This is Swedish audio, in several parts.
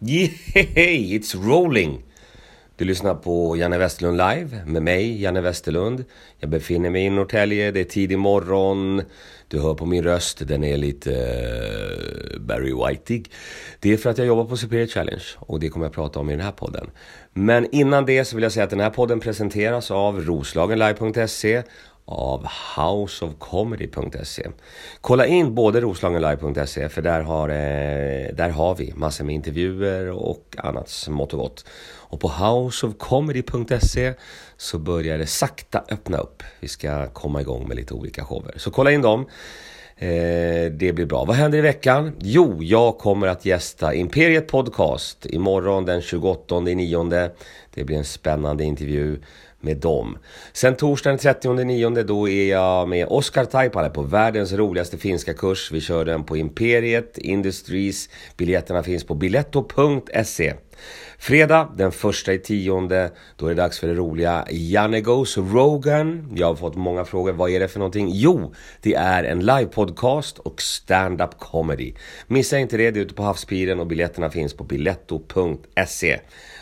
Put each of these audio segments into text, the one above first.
Yay, it's rolling! Du lyssnar på Janne Westerlund live med mig, Janne Westerlund. Jag befinner mig i Norrtälje, det är tidig morgon. Du hör på min röst, den är lite uh, Barry Whiteig. Det är för att jag jobbar på Superior Challenge och det kommer jag prata om i den här podden. Men innan det så vill jag säga att den här podden presenteras av roslagenlive.se av houseofcomedy.se. Kolla in både roslagenlive.se för där har, eh, där har vi massor med intervjuer och annat smått och gott. Och på houseofcomedy.se så börjar det sakta öppna upp. Vi ska komma igång med lite olika shower. Så kolla in dem. Eh, det blir bra. Vad händer i veckan? Jo, jag kommer att gästa Imperiet Podcast imorgon den 28 nionde. Det blir en spännande intervju med dem. Sen torsdagen 30.9 då är jag med Oskar Taipale på världens roligaste finska kurs. Vi kör den på Imperiet Industries. Biljetterna finns på biletto.se. Fredag den första i tionde, då är det dags för det roliga Janne Goes Rogan. Jag har fått många frågor, vad är det för någonting? Jo, det är en livepodcast och stand-up comedy. Missa inte det, det är ute på Havspiren och biljetterna finns på biletto.se.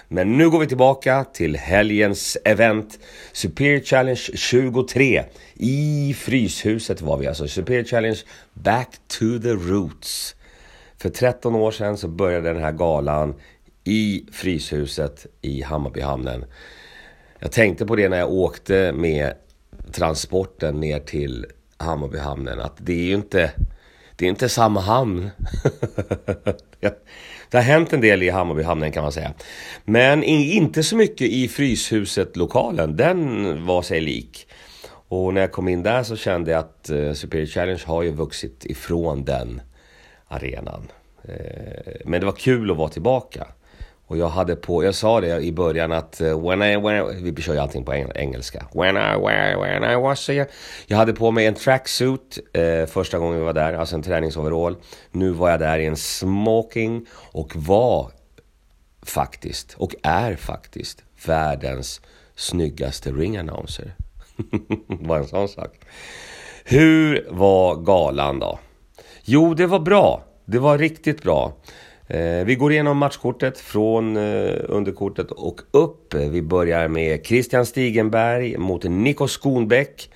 Men nu går vi tillbaka till helgens event Superior Challenge 23 i Fryshuset var vi alltså. Superior Challenge Back to the Roots. För 13 år sedan så började den här galan i Fryshuset i Hammarbyhamnen. Jag tänkte på det när jag åkte med transporten ner till Hammarbyhamnen att det är ju inte, det är inte samma hamn. Det har hänt en del i Hammarbyhamnen kan man säga. Men inte så mycket i Fryshuset-lokalen. Den var sig lik. Och när jag kom in där så kände jag att eh, Superior Challenge har ju vuxit ifrån den arenan. Eh, men det var kul att vara tillbaka. Och jag hade på, jag sa det i början att eh, when I, when I, vi kör ju allting på engelska. When I, when, when I was here. Jag hade på mig en tracksuit eh, första gången vi var där, alltså en träningsoverall. Nu var jag där i en smoking och var faktiskt, och är faktiskt, världens snyggaste ring announcer. var en sån sak. Hur var galan då? Jo, det var bra. Det var riktigt bra. Eh, vi går igenom matchkortet från eh, underkortet och upp. Vi börjar med Christian Stigenberg mot Nico Skonbäck.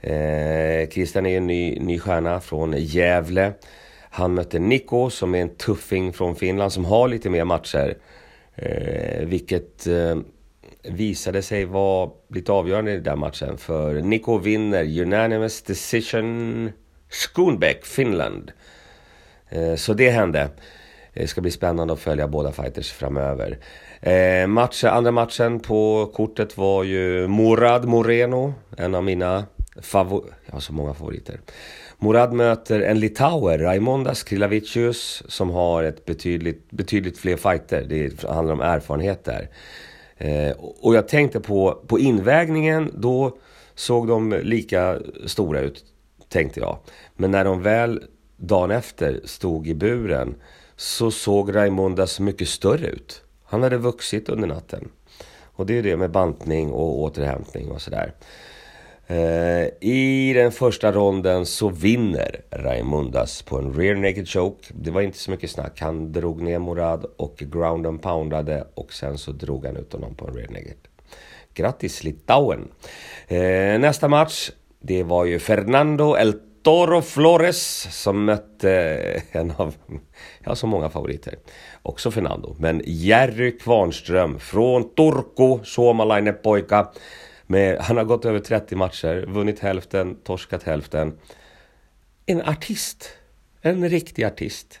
Eh, Christian är en ny, ny stjärna från Gävle. Han mötte Nico som är en tuffing från Finland som har lite mer matcher. vilket visade sig vara lite avgörande i den där matchen. För Nico vinner unanimous decision Skonbäck, Finland. så det hände. Eh, det ska bli spännande att följa båda fighters framöver. Eh, match, andra matchen på kortet var ju Morad Moreno, en av mina favoriter. Jag har så många favoriter. Morad möter en litauer, Raimondas Krilavicius, som har ett betydligt, betydligt fler fighter. Det handlar om erfarenhet där. Eh, och jag tänkte på, på invägningen, då såg de lika stora ut, tänkte jag. Men när de väl dagen efter stod i buren så såg Raimondas mycket större ut. Han hade vuxit under natten. Och det är det med bantning och återhämtning och sådär. Eh, I den första ronden så vinner Raimundas på en rear naked choke. Det var inte så mycket snack. Han drog ner Morad och ground and poundade och sen så drog han ut honom på en rear naked. Grattis Litauen! Eh, nästa match, det var ju Fernando El Toro Flores som mötte en av, jag har så många favoriter, också Fernando, men Jerry Kvarnström från Turku, Suomalainen pojka. Med, han har gått över 30 matcher, vunnit hälften, torskat hälften. En artist, en riktig artist.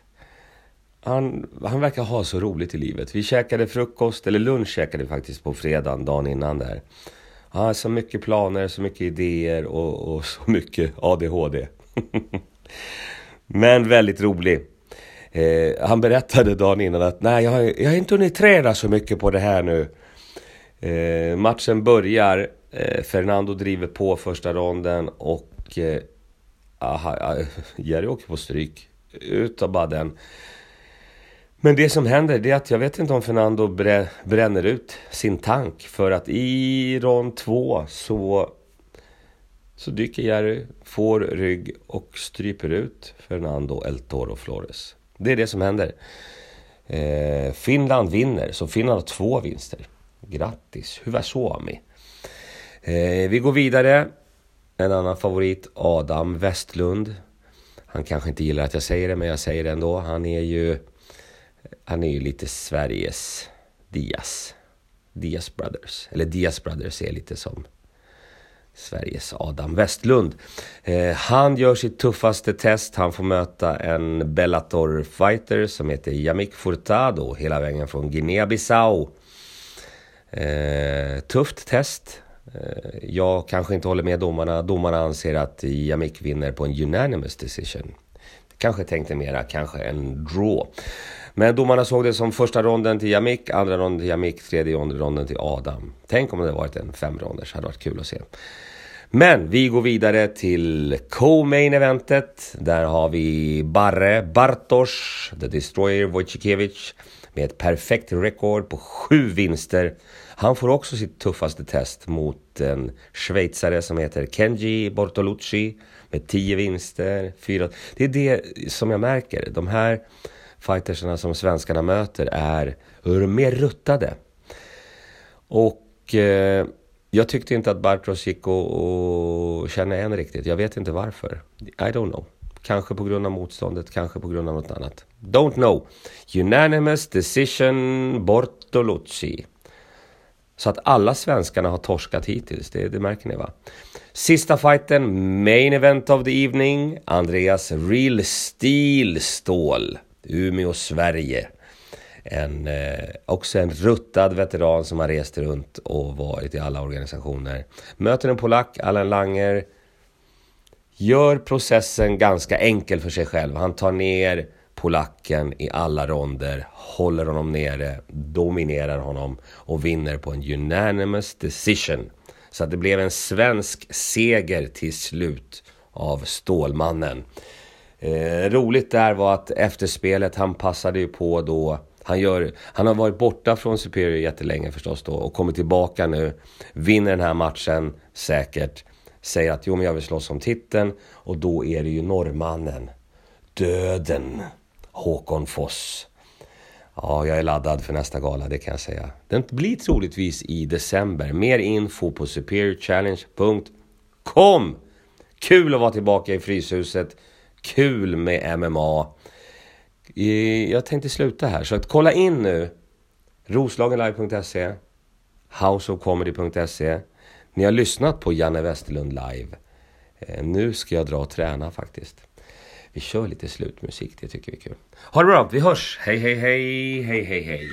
Han, han verkar ha så roligt i livet. Vi käkade frukost, eller lunch käkade vi faktiskt på fredagen, dagen innan där. Han har så mycket planer, så mycket idéer och, och så mycket ADHD. Men väldigt rolig. Eh, han berättade dagen innan att nej, jag har, jag har inte hunnit träna så mycket på det här nu. Eh, matchen börjar, eh, Fernando driver på första ronden och eh, aha, Jerry åker på stryk. Utav bara den. Men det som händer det är att jag vet inte om Fernando bränner ut sin tank. För att i rond två så så dyker Jerry, får rygg och stryper ut Fernando El Toro Flores. Det är det som händer. Eh, Finland vinner, så Finland har två vinster. Grattis, hyvä Suomi. Eh, vi går vidare. En annan favorit, Adam Westlund. Han kanske inte gillar att jag säger det, men jag säger det ändå. Han är ju, han är ju lite Sveriges Diaz. Diaz Brothers. Eller Diaz Brothers är lite som Sveriges Adam Westlund. Eh, han gör sitt tuffaste test. Han får möta en Bellator-fighter som heter Yamik Furtado hela vägen från Guinea-Bissau. Eh, tufft test. Eh, jag kanske inte håller med domarna. Domarna anser att Yamik vinner på en unanimous decision. Kanske tänkte mera kanske en draw. Men domarna såg det som första ronden till Jamik, andra ronden till Jamik, tredje ronden till Adam. Tänk om det varit en femronders, hade varit kul att se. Men vi går vidare till co-main eventet. Där har vi Barre Bartosz, The Destroyer Wojcikiewicz med ett perfekt rekord på sju vinster. Han får också sitt tuffaste test mot en schweizare som heter Kenji Bortolucci med tio vinster. Fyra. Det är det som jag märker. De här fightersarna som svenskarna möter är mer ruttade. Och eh, jag tyckte inte att Bartos gick att känna igen riktigt. Jag vet inte varför. I don't know. Kanske på grund av motståndet, kanske på grund av något annat. Don't know. Unanimous decision Bortolucci. Så att alla svenskarna har torskat hittills, det, det märker ni va? Sista fighten, main event of the evening. Andreas Real Steel Stål, Umeå, Sverige. En, eh, också en ruttad veteran som har rest runt och varit i alla organisationer. Möter en polack, Allan Langer. Gör processen ganska enkel för sig själv. Han tar ner polacken i alla ronder, håller honom nere, dominerar honom och vinner på en unanimous decision. Så att det blev en svensk seger till slut av Stålmannen. Eh, roligt där var att efter spelet, han passade ju på då han, gör, han har varit borta från Superior jättelänge förstås då och kommer tillbaka nu. Vinner den här matchen säkert. Säger att jo men jag vill slåss om titeln. Och då är det ju norrmannen. Döden. Håkon Foss. Ja, jag är laddad för nästa gala, det kan jag säga. Den blir troligtvis i december. Mer info på superiorchallenge.com. Kul att vara tillbaka i Fryshuset. Kul med MMA. Jag tänkte sluta här, så att kolla in nu roslagenlive.se houseofcomedy.se Ni har lyssnat på Janne Westerlund live. Eh, nu ska jag dra och träna faktiskt. Vi kör lite slutmusik, det tycker vi är kul. Ha det bra, vi hörs! Hej, hej, hej, hej, hej, hej!